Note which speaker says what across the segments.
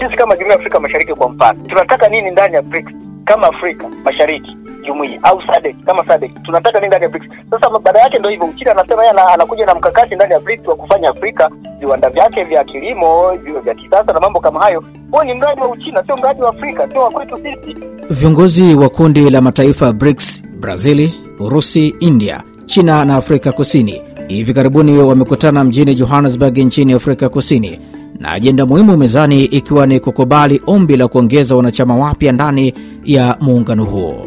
Speaker 1: Sisi kama jumuiya ya Afrika Mashariki kwa mfano, tunataka nini ndani ya BRICS kama Afrika Mashariki jumuiya au SADC kama SADC tunataka nini ndani ya BRICS? Sasa baada yake ndio hivyo, Uchina anasema yeye anakuja na mkakati ndani ya BRICS wa kufanya Afrika viwanda vyake vya kilimo vio vya kisasa na mambo kama hayo. Huo ni mradi wa Uchina, sio mradi wa Afrika, sio wa kwetu sisi.
Speaker 2: Viongozi wa kundi la mataifa BRICS, Brazili, Urusi, India, China na Afrika Kusini hivi karibuni wamekutana mjini Johannesburg nchini Afrika Kusini, na ajenda muhimu mezani ikiwa ni kukubali ombi la kuongeza wanachama wapya ndani ya muungano huo.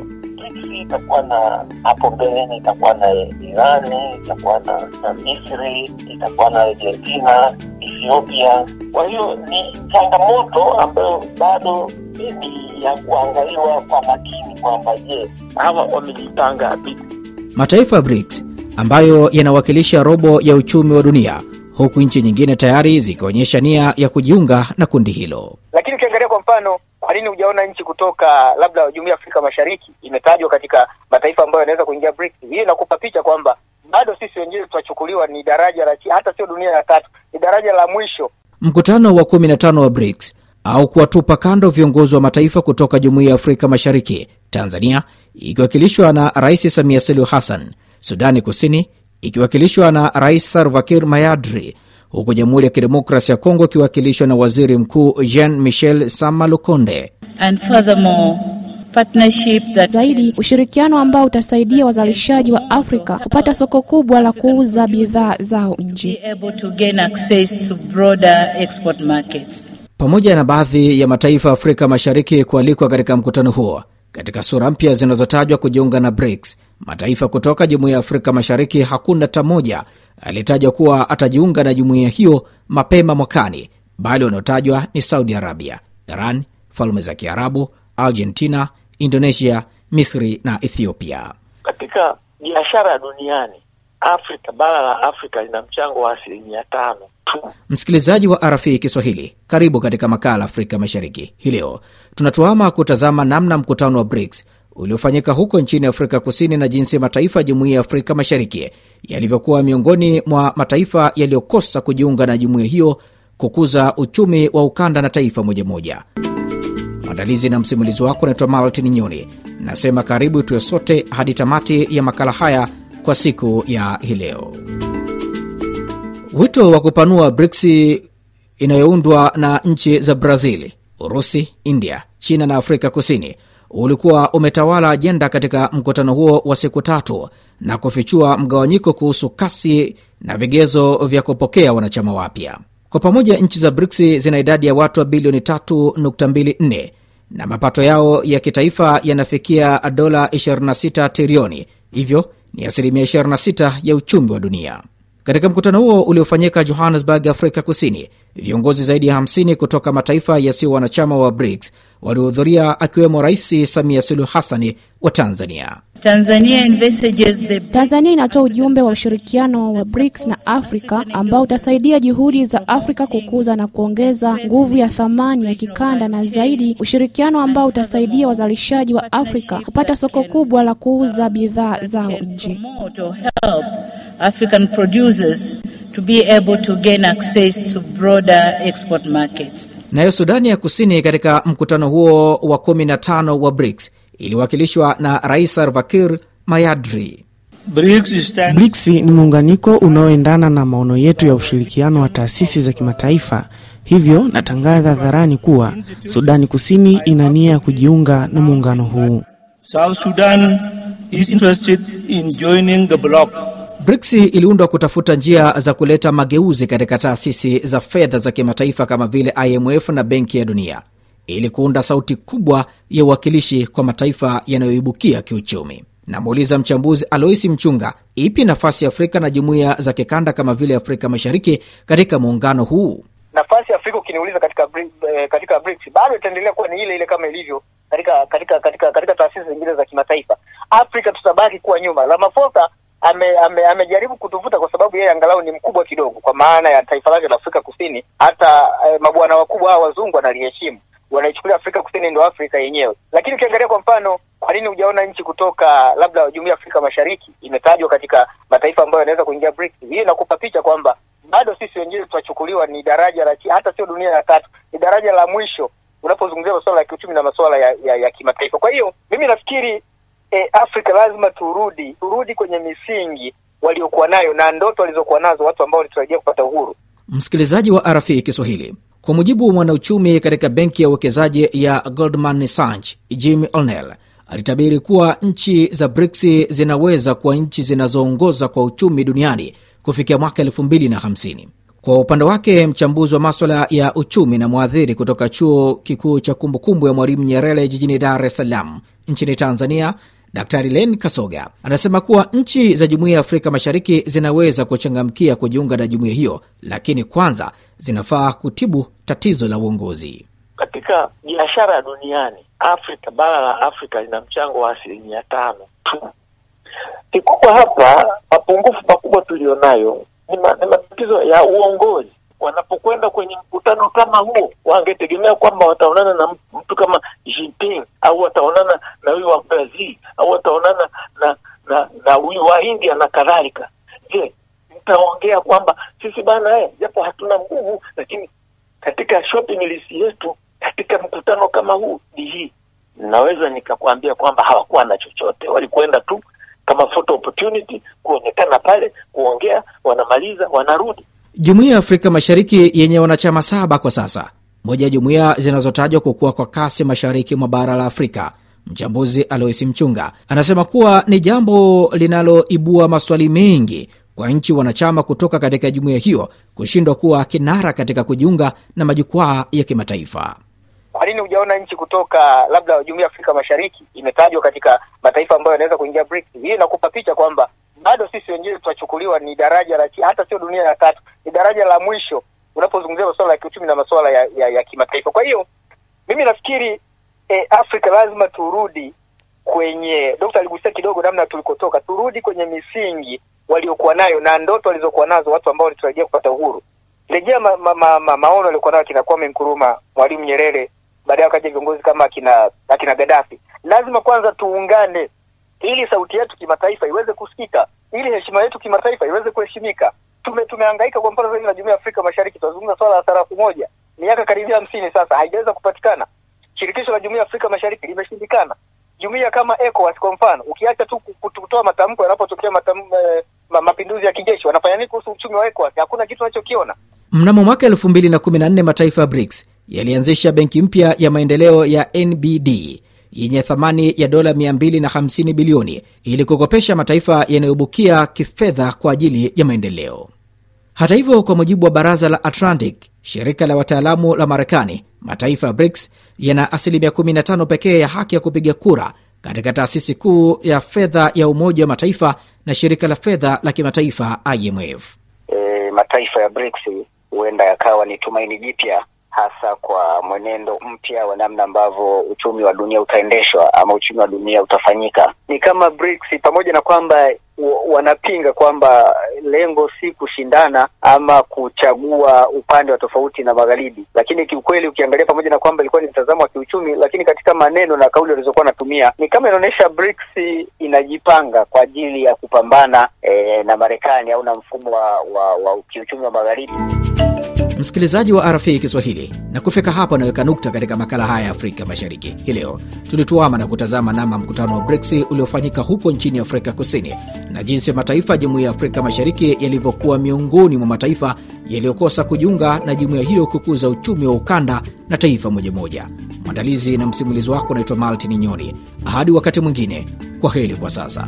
Speaker 3: Itakuwa na hapo mbeleni, itakuwa na Irani, itakuwa na, na Misri, itakuwa na Argentina, Ethiopia. Kwa hiyo ni changamoto ambayo bado ni ya kuangaliwa kwa makini kwamba je, hawa wamejipanga vipi?
Speaker 2: Mataifa ya BRICS ambayo yanawakilisha robo ya uchumi wa dunia, huku nchi nyingine tayari zikionyesha nia ya kujiunga na kundi hilo.
Speaker 1: Lakini ukiangalia kwa mfano, kwa nini hujaona nchi kutoka labda jumuiya ya Afrika Mashariki imetajwa katika mataifa ambayo yanaweza kuingia BRICS? Hii inakupa picha kwamba bado sisi wenyewe tutachukuliwa ni daraja la hata sio dunia ya tatu, ni daraja la mwisho.
Speaker 2: Mkutano wa 15 wa BRICS au kuwatupa kando viongozi wa mataifa kutoka jumuiya ya Afrika Mashariki, Tanzania ikiwakilishwa na Rais Samia Suluhu Hassan, Sudani Kusini ikiwakilishwa na Rais Salva Kiir Mayardri, huku Jamhuri ya Kidemokrasi ya Kongo ikiwakilishwa na Waziri Mkuu Jean Michel Sama Lukonde.
Speaker 4: and furthermore
Speaker 5: Zaidi, ushirikiano ambao utasaidia wazalishaji wa Afrika kupata soko kubwa la kuuza bidhaa zao nje.
Speaker 4: be able to gain access to broader export markets.
Speaker 2: pamoja na baadhi ya mataifa ya Afrika Mashariki kualikwa katika mkutano huo. Katika sura mpya zinazotajwa kujiunga na BRICS, mataifa kutoka jumuiya ya Afrika Mashariki hakuna hata moja aliyetajwa kuwa atajiunga na jumuiya hiyo mapema mwakani, bali wanaotajwa ni Saudi Arabia, Iran, Falme za Kiarabu, Argentina, Indonesia, Misri na Ethiopia.
Speaker 3: Katika biashara duniani, Afrika, bara la Afrika lina mchango wa asilimia tano tu.
Speaker 2: Msikilizaji wa RFI Kiswahili, karibu katika makala Afrika Mashariki. Hii leo tunatuama kutazama namna mkutano wa BRICS uliofanyika huko nchini Afrika Kusini na jinsi mataifa ya Jumuiya ya Afrika Mashariki yalivyokuwa miongoni mwa mataifa yaliyokosa kujiunga na jumuiya hiyo kukuza uchumi wa ukanda na taifa moja moja. Mwandalizi na msimulizi wako unaitwa Maltin Nyoni. Nasema karibu tuwe sote hadi tamati ya makala haya kwa siku ya hii leo. Wito wa kupanua BRICS inayoundwa na nchi za Brazil, Urusi, India, China na Afrika Kusini ulikuwa umetawala ajenda katika mkutano huo wa siku tatu na kufichua mgawanyiko kuhusu kasi na vigezo vya kupokea wanachama wapya. Kwa pamoja, nchi za BRICS zina idadi ya watu wa bilioni 3.24 na mapato yao ya kitaifa yanafikia dola 26 trilioni, hivyo ni asilimia 26 ya uchumi wa dunia. Katika mkutano huo uliofanyika Johannesburg, Afrika Kusini, viongozi zaidi ya 50 kutoka mataifa yasiyo wanachama wa BRICS walihudhuria akiwemo Rais Samia Suluhu Hassani wa Tanzania.
Speaker 4: Tanzania
Speaker 5: Tanzania inatoa ujumbe wa ushirikiano wa BRICS na Afrika ambao utasaidia juhudi za Afrika kukuza na kuongeza nguvu ya thamani ya kikanda na zaidi ushirikiano ambao utasaidia wazalishaji wa Afrika kupata soko kubwa la kuuza bidhaa zao nje.
Speaker 4: To be able to gain access to broader export markets.
Speaker 2: Nayo Sudani ya Kusini katika mkutano huo wa 15 wa BRICS iliwakilishwa na Rais Salva Kiir Mayardri.
Speaker 6: BRICS ni muunganiko unaoendana na maono yetu ya ushirikiano wa taasisi za kimataifa. Hivyo natangaza hadharani kuwa Sudani Kusini ina nia ya kujiunga na muungano huu.
Speaker 7: South Sudan is interested in joining the bloc.
Speaker 2: BRICS iliundwa kutafuta njia za kuleta mageuzi katika taasisi za fedha za kimataifa kama vile IMF na Benki ya Dunia ili kuunda sauti kubwa ya uwakilishi kwa mataifa yanayoibukia kiuchumi. Namuuliza mchambuzi Aloisi Mchunga, ipi nafasi ya Afrika na jumuiya za kikanda kama vile Afrika Mashariki katika muungano huu?
Speaker 1: Nafasi ya Afrika ukiniuliza katika eh, katika BRICS bado itaendelea kuwa ni ile ile kama ilivyo katika katika katika katika taasisi zingine za kimataifa. Afrika tutabaki kuwa nyuma. Ramaphosa ame, ame, amejaribu kutuvuta kwa sababu yeye angalau ni mkubwa kidogo, kwa maana ya taifa lake la Afrika Kusini. Hata eh, mabwana wakubwa hawa wazungu wanaliheshimu, wanaichukulia Afrika Kusini ndio Afrika yenyewe. Lakini ukiangalia kwa mfano Kwa nini hujaona nchi kutoka labda jumuiya ya Afrika Mashariki imetajwa katika mataifa ambayo yanaweza kuingia BRICS? Hii inakupa picha kwamba bado sisi wenyewe tunachukuliwa ni daraja la hata sio dunia ya tatu, ni daraja la mwisho unapozungumzia masuala ya kiuchumi na masuala ya, ya, ya kimataifa. Kwa hiyo mimi nafikiri eh, Afrika lazima turudi turudi kwenye misingi waliokuwa nayo na ndoto walizokuwa nazo watu ambao walitarajia kupata uhuru.
Speaker 2: Msikilizaji wa RFI Kiswahili, kwa mujibu wa mwanauchumi katika benki ya uwekezaji ya Goldman Sachs, Jim O'Neill alitabiri kuwa nchi za BRICS zinaweza kuwa nchi zinazoongoza kwa uchumi duniani kufikia mwaka 2050. Kwa upande wake, mchambuzi wa maswala ya uchumi na mwadhiri kutoka chuo kikuu cha kumbukumbu ya Mwalimu Nyerere jijini Dar es Salaam nchini Tanzania, Daktari Len Kasoga anasema kuwa nchi za Jumuiya ya Afrika Mashariki zinaweza kuchangamkia kujiunga na jumuiya hiyo, lakini kwanza zinafaa kutibu tatizo la uongozi.
Speaker 3: Katika biashara duniani, Afrika, bara la Afrika lina mchango wa asilimia tano tu. Kikubwa hapa, mapungufu makubwa tulionayo ni matatizo ya uongozi. Wanapokwenda kwenye mkutano kama huo, wangetegemea kwamba wataonana na mtu- kama Jinping au wataonana na huyu wa Brazil au wataonana na na na huyu wa India na kadhalika. Je, mtaongea kwamba sisi bana, eh, japo hatuna nguvu, lakini katika shopping list yetu katika mkutano kama huu ni hii. Naweza nikakwambia kwamba hawakuwa na chochote, walikwenda tu kama photo opportunity, kuonekana pale, kuongea, wanamaliza, wanarudi.
Speaker 2: Jumuiya ya Afrika Mashariki yenye wanachama saba kwa sasa, moja ya jumuiya zinazotajwa kukua kwa kasi mashariki mwa bara la Afrika. Mchambuzi Alois Mchunga anasema kuwa ni jambo linaloibua maswali mengi kwa nchi wanachama kutoka katika jumuiya hiyo kushindwa kuwa kinara katika kujiunga na majukwaa ya kimataifa.
Speaker 1: Kwa nini hujaona nchi kutoka labda jumuiya ya Afrika Mashariki imetajwa katika mataifa ambayo yanaweza kuingia BRICS? Hii inakupa picha kwamba bado sisi wenyewe tutachukuliwa ni daraja la hata sio dunia ya tatu, ni daraja la mwisho unapozungumzia masuala ya kiuchumi na masuala ya, ya, ya kimataifa. Kwa hiyo mimi nafikiri eh, Afrika lazima turudi kwenye, Dokta aligusia kidogo namna tulikotoka, turudi kwenye misingi waliokuwa nayo na ndoto walizokuwa nazo watu ambao walitarajia kupata uhuru. Rejea ma, ma, ma, ma, maono waliokuwa nayo akina Kwame Nkrumah, Mwalimu Nyerere, baadaye wakaja viongozi kama akina akina Gaddafi. Lazima kwanza tuungane ili sauti yetu kimataifa iweze kusikika, ili heshima yetu kimataifa iweze kuheshimika. Tume tumehangaika kwa mfano zaidi na jumuiya ya Afrika Mashariki, tunazungumza swala la sarafu moja, miaka karibia hamsini sasa haijaweza kupatikana. Shirikisho la jumuiya ya Afrika Mashariki limeshindikana. Jumuiya kama ECOWAS kwa mfano, ukiacha tu ku- kutoa matamko yanapotokea matam, eh, mapinduzi ya kijeshi, wanafanya nini kuhusu uchumi wa ECOWAS? Hakuna kitu wanachokiona.
Speaker 2: Mnamo mwaka 2014 mataifa ya BRICS yalianzisha benki mpya ya maendeleo ya NBD yenye thamani ya dola 250 bilioni ili kukopesha mataifa yanayobukia kifedha kwa ajili ya maendeleo. Hata hivyo, kwa mujibu wa baraza la Atlantic, shirika la wataalamu la Marekani, mataifa ya BRICS yana asilimia 15 pekee ya haki ya kupiga kura katika taasisi kuu ya fedha ya Umoja wa Mataifa na shirika la fedha la kimataifa IMF.
Speaker 1: e, mataifa ya BRICS huenda yakawa ni tumaini jipya hasa kwa mwenendo mpya wa namna ambavyo uchumi wa dunia utaendeshwa ama uchumi wa dunia utafanyika. Ni kama BRICS pamoja na kwamba wanapinga kwamba lengo si kushindana ama kuchagua upande wa tofauti na magharibi, lakini kiukweli ukiangalia, pamoja na kwamba ilikuwa ni mtazamo wa kiuchumi, lakini katika maneno na kauli walizokuwa wanatumia ni kama inaonyesha BRICS inajipanga kwa ajili ya kupambana eh, na Marekani au na mfumo wa, wa, wa kiuchumi wa magharibi.
Speaker 2: Msikilizaji wa RFI Kiswahili, na kufika hapa anaweka nukta katika makala haya ya Afrika Mashariki hii leo. Tulituama na kutazama nama mkutano wa BRICS uliofanyika huko nchini Afrika Kusini na jinsi mataifa ya Jumuiya ya Afrika Mashariki yalivyokuwa miongoni mwa mataifa yaliyokosa kujiunga na jumuiya hiyo kukuza uchumi wa ukanda na taifa moja moja. Mwandalizi na msimulizi wako unaitwa Maltin Nyoni. Hadi wakati mwingine, kwa heri kwa sasa.